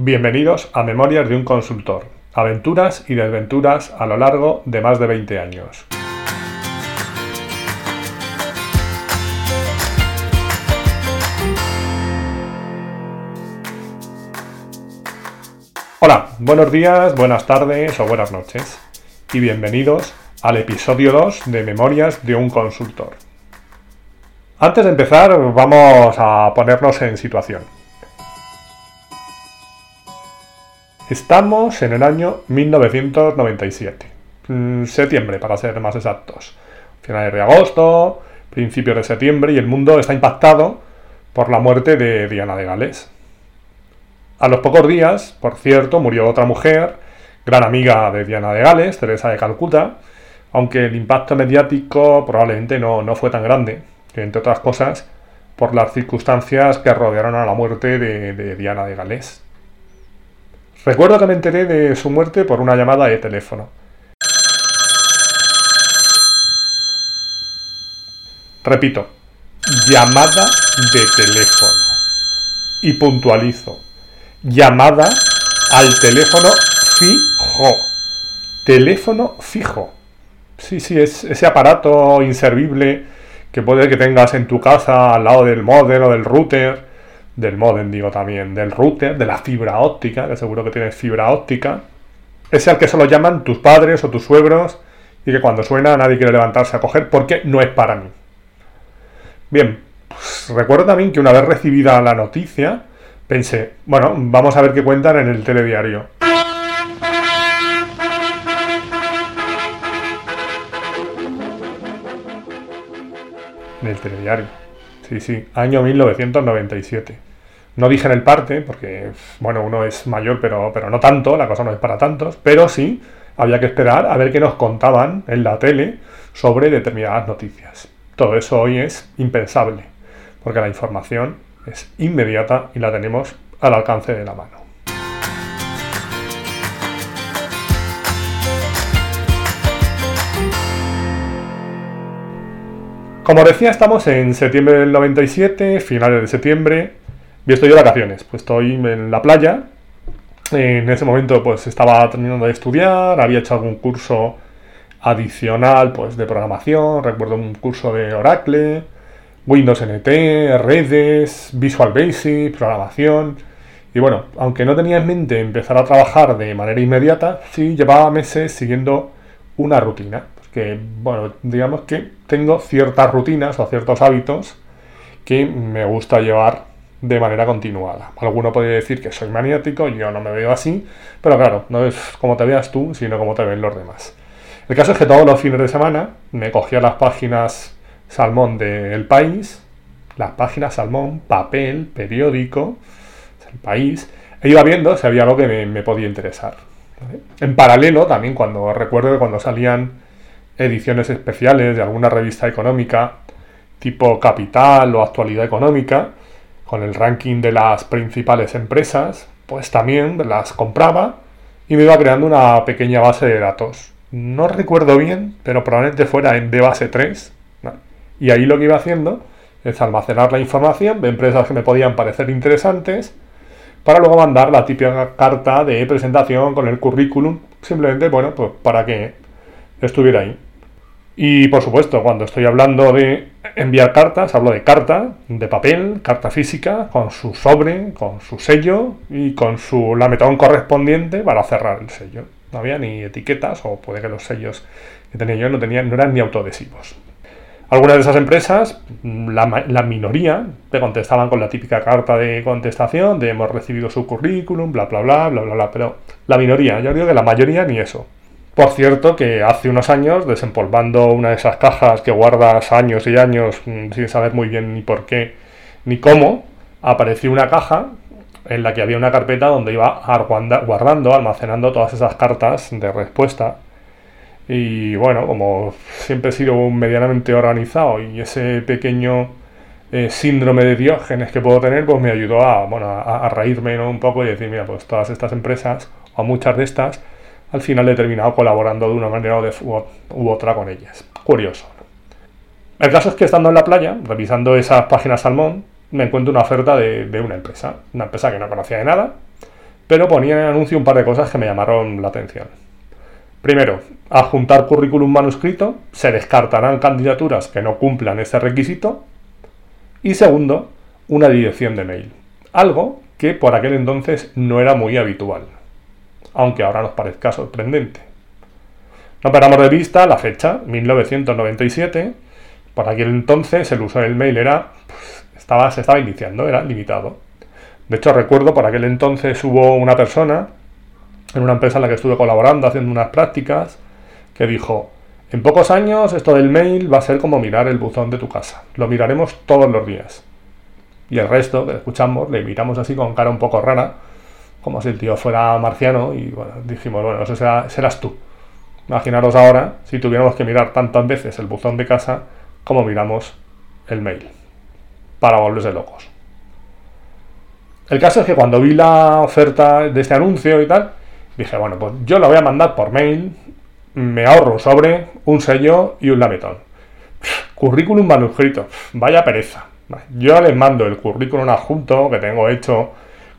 Bienvenidos a Memorias de un consultor, aventuras y desventuras a lo largo de más de 20 años. Hola, buenos días, buenas tardes o buenas noches y bienvenidos al episodio 2 de Memorias de un consultor. Antes de empezar vamos a ponernos en situación. Estamos en el año 1997, mm, septiembre para ser más exactos. Finales de agosto, principios de septiembre y el mundo está impactado por la muerte de Diana de Gales. A los pocos días, por cierto, murió otra mujer, gran amiga de Diana de Gales, Teresa de Calcuta, aunque el impacto mediático probablemente no, fue tan grande, entre otras cosas por las circunstancias que rodearon a la muerte de Diana de Gales. Recuerdo que me enteré de su muerte por una llamada de teléfono. Repito, llamada de teléfono. Y puntualizo, llamada al teléfono fijo. Teléfono fijo. Sí, sí, es ese aparato inservible que puede que tengas en tu casa al lado del modem o del router del modem, digo también, del router, de la fibra óptica, que seguro que tienes fibra óptica. Ese al que solo llaman tus padres o tus suegros y que cuando suena nadie quiere levantarse a coger porque no es para mí. Bien, pues recuerdo también que una vez recibida la noticia, pensé, bueno, vamos a ver qué cuentan en el telediario. En el telediario. Sí, sí, año 1997. No dije en el parte, porque, bueno, uno es mayor, pero, pero no tanto, la cosa no es para tantos, pero sí había que esperar a ver qué nos contaban en la tele sobre determinadas noticias. Todo eso hoy es impensable, porque la información es inmediata y la tenemos al alcance de la mano. Como decía, estamos en septiembre del 97, finales de septiembre, y estoy de vacaciones, pues estoy en la playa. En ese momento pues estaba terminando de estudiar, había hecho algún curso adicional pues de programación, recuerdo un curso de Oracle, Windows NT, redes, Visual Basic, programación. Y bueno, aunque no tenía en mente empezar a trabajar de manera inmediata, sí llevaba meses siguiendo una rutina. Porque, bueno, digamos que tengo ciertas rutinas o ciertos hábitos que me gusta llevar de manera continuada. Alguno puede decir que soy maniático, yo no me veo así, pero claro, no es como te veas tú, sino como te ven los demás. El caso es que todos los fines de semana me cogía las páginas Salmón del País, las páginas Salmón, papel, periódico, el país, e iba viendo si había algo que me, podía interesar. En paralelo, también cuando recuerdo que cuando salían ediciones especiales de alguna revista económica, tipo Capital o Actualidad Económica, con el ranking de las principales empresas, pues también las compraba y me iba creando una pequeña base de datos. No recuerdo bien, pero probablemente fuera en de base 3. Y ahí lo que iba haciendo es almacenar la información de empresas que me podían parecer interesantes para luego mandar la típica carta de presentación con el currículum, simplemente, bueno, pues para que estuviera ahí. Y por supuesto, cuando estoy hablando de enviar cartas, hablo de carta, de papel, carta física, con su sobre, con su sello y con su lametón correspondiente para cerrar el sello. No había ni etiquetas, o puede que los sellos que tenía yo no, tenían, no eran ni autoadhesivos. Algunas de esas empresas, la, minoría, te contestaban con la típica carta de contestación, de hemos recibido su currículum, bla, bla, bla, bla, bla, bla, pero la minoría, yo digo que la mayoría ni eso. Por cierto, que hace unos años, desempolvando una de esas cajas que guardas años y años mm, sin saber muy bien ni por qué ni cómo, apareció una caja en la que había una carpeta donde iba guardando, almacenando todas esas cartas de respuesta. Y bueno, como siempre he sido medianamente organizado y ese pequeño eh, síndrome de Diógenes que puedo tener, pues me ayudó a, bueno, a, reírme un poco y decir, mira, pues todas estas empresas, o muchas de estas, al final he terminado colaborando de una manera u otra con ellas. Curioso. El caso es que estando en la playa, revisando esas páginas Salmón, me encuentro una oferta de, una empresa. Una empresa que no conocía de nada, pero ponía en anuncio un par de cosas que me llamaron la atención. Primero, adjuntar currículum manuscrito, se descartarán candidaturas que no cumplan ese requisito. Y segundo, una dirección de mail, algo que por aquel entonces no era muy habitual, aunque ahora nos parezca sorprendente. No perdamos de vista la fecha, 1997, por aquel entonces el uso del mail era, pues, estaba, se estaba iniciando, era limitado. De hecho, recuerdo por aquel entonces hubo una persona en una empresa en la que estuve colaborando, haciendo unas prácticas, que dijo, en pocos años esto del mail va a ser como mirar el buzón de tu casa. Lo miraremos todos los días. Y el resto, que escuchamos, le miramos así con cara un poco rara, como si el tío fuera marciano, y bueno, dijimos, bueno, eso serás tú. Imaginaros ahora si tuviéramos que mirar tantas veces el buzón de casa como miramos el mail, para volverse locos. El caso es que cuando vi la oferta de este anuncio y tal, dije, bueno, pues yo lo voy a mandar por mail, me ahorro sobre, un sello y un lametón. Currículum manuscrito, vaya pereza. Yo les mando el currículum adjunto que tengo hecho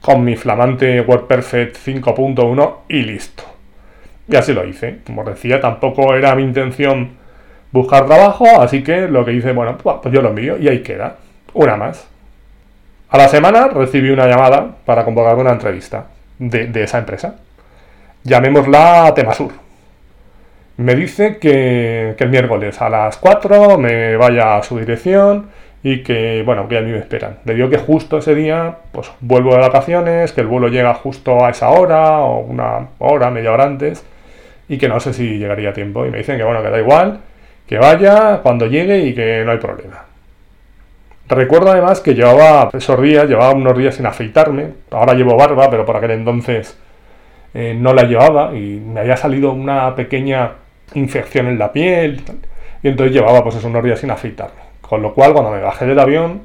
con mi flamante WordPerfect 5.1 y listo. Y así lo hice. Como decía, tampoco era mi intención buscar trabajo, así que lo que hice, bueno, pues yo lo envío y ahí queda. Una más. A la semana recibí una llamada para convocar una entrevista de, esa empresa llamémosla Temasur. Me dice que, el miércoles a las 4 me vaya a su dirección y que, bueno, que a mí me esperan. Le digo que justo ese día, pues vuelvo de vacaciones, que el vuelo llega justo a esa hora o una hora, media hora antes y que no sé si llegaría a tiempo. Y me dicen que, bueno, que da igual, que vaya cuando llegue y que no hay problema. Recuerdo además que llevaba esos días, llevaba unos días sin afeitarme. Ahora llevo barba, pero por aquel entonces eh, no la llevaba y me había salido una pequeña infección en la piel y, entonces llevaba pues esos unos días sin afeitarme. Con lo cual cuando me bajé del avión,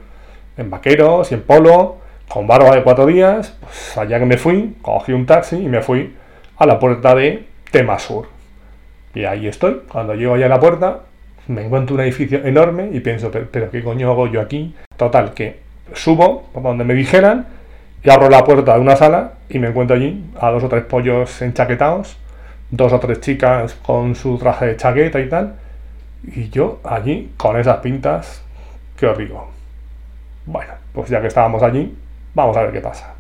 en vaqueros y en polo, con barba de cuatro días, pues allá que me fui, cogí un taxi y me fui a la puerta de Temasur. Y ahí estoy. Cuando llego allá a la puerta, me encuentro un edificio enorme y pienso, pero, ¿qué coño hago yo aquí? Total, que subo donde me dijeran y abro la puerta de una sala y me encuentro allí a dos o tres pollos enchaquetados, dos o tres chicas con su traje de chaqueta y tal, y yo allí con esas pintas, ¿qué os digo? Bueno, pues ya que estábamos allí, vamos a ver qué pasa.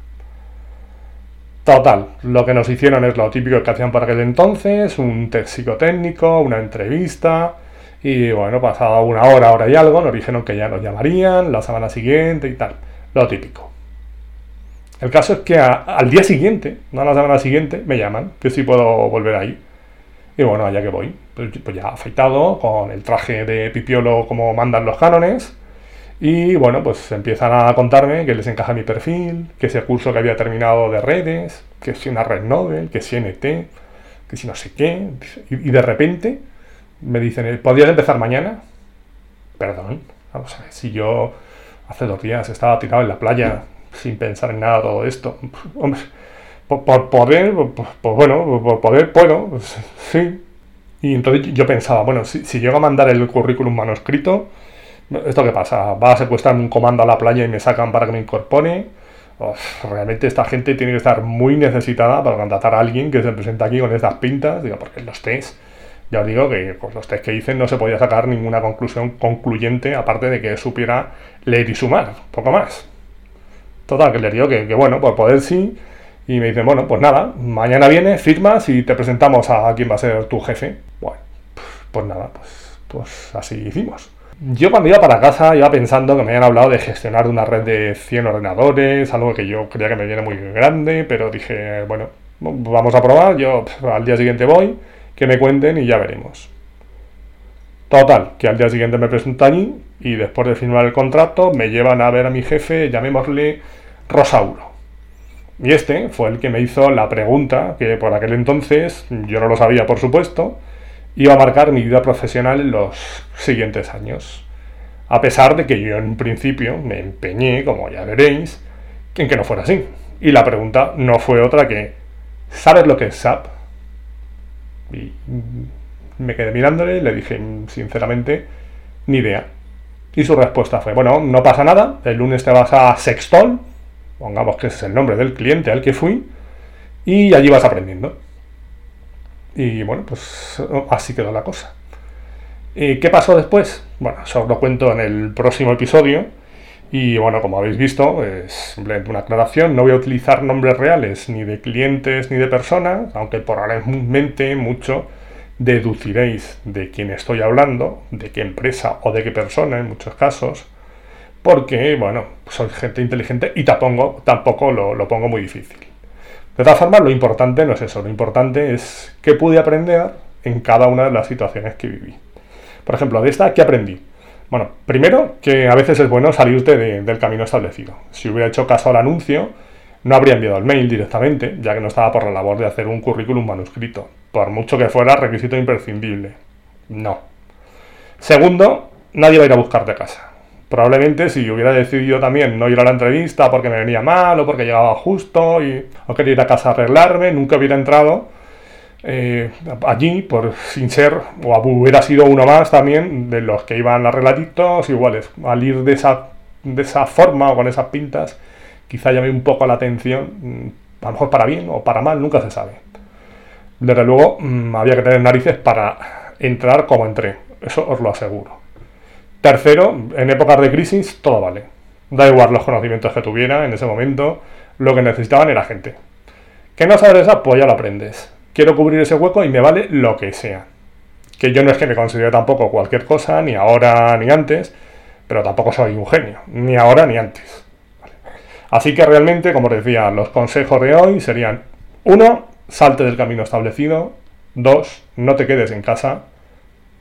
Total, lo que nos hicieron es lo típico que hacían para aquel entonces, un test psicotécnico, una entrevista, y bueno, pasada una hora, hora y algo, nos dijeron que ya nos llamarían la semana siguiente y tal, lo típico. El caso es que al día siguiente, no a la semana siguiente, me llaman, que si puedo volver ahí. Y bueno, allá que voy. Pues, pues, ya afeitado, con el traje de pipiolo como mandan los cánones. Y bueno, pues empiezan a contarme que les encaja mi perfil, que ese curso que había terminado de redes, que si una red Nobel, que si NT, que si no sé qué. Y, de repente me dicen, ¿podrías empezar mañana? Perdón, vamos a ver, si yo hace dos días estaba tirado en la playa sin pensar en nada todo esto. Hombre, por, poder, pues, bueno, por poder puedo, pues, sí. Y entonces yo pensaba, bueno, si, si llego a mandar el currículum manuscrito, ¿esto qué pasa? ¿Va a secuestrarme un comando a la playa y me sacan para que me incorpore? realmente esta gente tiene que estar muy necesitada para contratar a alguien que se presenta aquí con estas pintas, digo, porque los test, ya os digo que pues, los test que dicen no se podía sacar ninguna conclusión concluyente, aparte de que supiera leer y sumar, poco más. Total, que le digo que, bueno, por poder sí. Y me dicen, bueno, pues nada, mañana viene, firmas y te presentamos a quien va a ser tu jefe. Bueno, pues nada, pues, pues así hicimos. Yo cuando iba para casa iba pensando que me habían hablado de gestionar una red de 100 ordenadores, algo que yo creía que me viene muy grande, pero dije, bueno, vamos a probar, yo al día siguiente voy, que me cuenten y ya veremos. Total, que al día siguiente me presento allí y después de firmar el contrato me llevan a ver a mi jefe, llamémosle Rosauro. Y este fue el que me hizo la pregunta que por aquel entonces, yo no lo sabía por supuesto, iba a marcar mi vida profesional en los siguientes años. A pesar de que yo en principio me empeñé, como ya veréis, en que no fuera así. Y la pregunta no fue otra que, ¿sabes lo que es SAP? Y me quedé mirándole y le dije, sinceramente, ni idea. Y su respuesta fue, bueno, no pasa nada, el lunes te vas a Sextol, pongamos que es el nombre del cliente al que fui, Y allí vas aprendiendo. Y bueno, pues así quedó la cosa. ¿Y qué pasó después? Bueno, eso os lo cuento en el próximo episodio. Y bueno, como habéis visto, es simplemente una aclaración. No voy a utilizar nombres reales ni de clientes ni de personas, aunque probablemente mucho deduciréis de quién estoy hablando, de qué empresa o de qué persona en muchos casos, porque, bueno, soy gente inteligente y tampoco, tampoco lo, lo pongo muy difícil. De todas formas, lo importante no es eso, lo importante es qué pude aprender en cada una de las situaciones que viví. Por ejemplo, de esta, ¿qué aprendí? Bueno, primero que a veces es bueno salirte del camino establecido. Si hubiera hecho caso al anuncio, no habría enviado el mail directamente, ya que no estaba por la labor de hacer un currículum manuscrito, por mucho que fuera requisito imprescindible. No. Segundo, nadie va a ir a buscarte casa. Probablemente si hubiera decidido también no ir a la entrevista porque me venía mal o porque llegaba justo y, o quería ir a casa a arreglarme, nunca hubiera entrado eh, allí por sin ser, o hubiera sido uno más también de los que iban arregladitos iguales. Al ir de esa, de esa forma o con esas pintas, quizá llame un poco la atención, mm, a lo mejor para bien o para mal, nunca se sabe. Desde luego, mm, había que tener narices para entrar como entré, eso os lo aseguro. Tercero, en épocas de crisis todo vale. Da igual los conocimientos que tuviera en ese momento, lo que necesitaban era gente. ¿Que no sabes eso? Pues ya lo aprendes. Quiero cubrir ese hueco y me vale lo que sea. Que yo no es que me considere tampoco cualquier cosa, ni ahora ni antes, pero tampoco soy un genio, ni ahora ni antes. Así que realmente, como os decía, los consejos de hoy serían, uno, salte del camino establecido, dos, no te quedes en casa,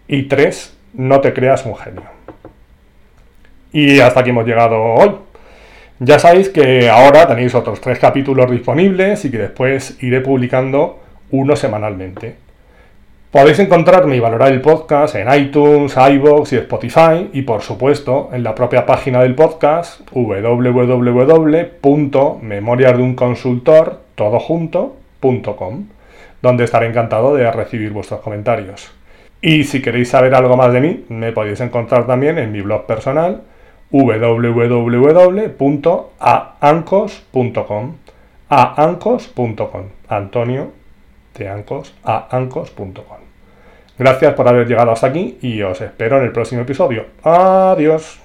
y tres, no te creas un genio. Y hasta aquí hemos llegado hoy. Ya sabéis que ahora tenéis otros tres capítulos disponibles y que después iré publicando uno semanalmente. Podéis encontrarme y valorar el podcast en iTunes, iVoox y Spotify y por supuesto en la propia página del podcast www.memoriasdeunconsultor.com donde estaré encantado de recibir vuestros comentarios. Y si queréis saber algo más de mí, me podéis encontrar también en mi blog personal www.aancos.com aancos.com Antonio de Ancos a ancos.com Gracias por haber llegado hasta aquí y os espero en el próximo episodio. Adiós.